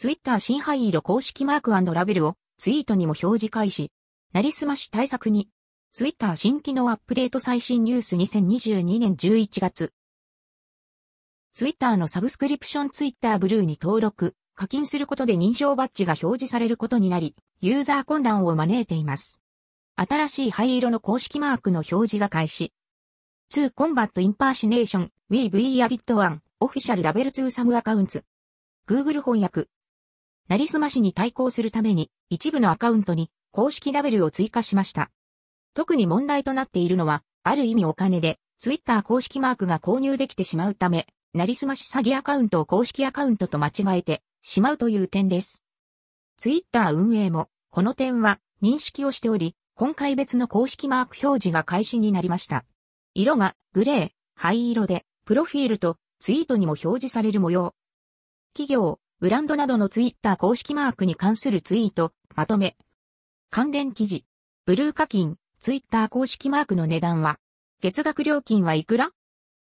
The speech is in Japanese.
ツイッター新灰色公式マークラベルをツイートにも表示開始。なりすまし対策に。ツイッター新機能アップデート最新ニュース2022年11月。ツイッターのサブスクリプションツイッターブルーに登録、課金することで認証バッジが表示されることになり、ユーザー混乱を招いています。新しい灰色の公式マークの表示が開始。2 Combat Impersonation We We Edit One Official Label 2 Some Accounts Google 翻訳なりすましに対抗するために一部のアカウントに公式ラベルを追加しました。特に問題となっているのは、ある意味お金で、ツイッター公式マークが購入できてしまうため、なりすまし詐欺アカウントを公式アカウントと間違えてしまうという点です。ツイッター運営も、この点は認識をしており、今回別の公式マーク表示が開始になりました。色がグレー、灰色で、プロフィールとツイートにも表示される模様。企業、ブランドなどのツイッター公式マークに関するツイート、まとめ。関連記事。ブルー課金、ツイッター公式マークの値段は、月額料金はいくら？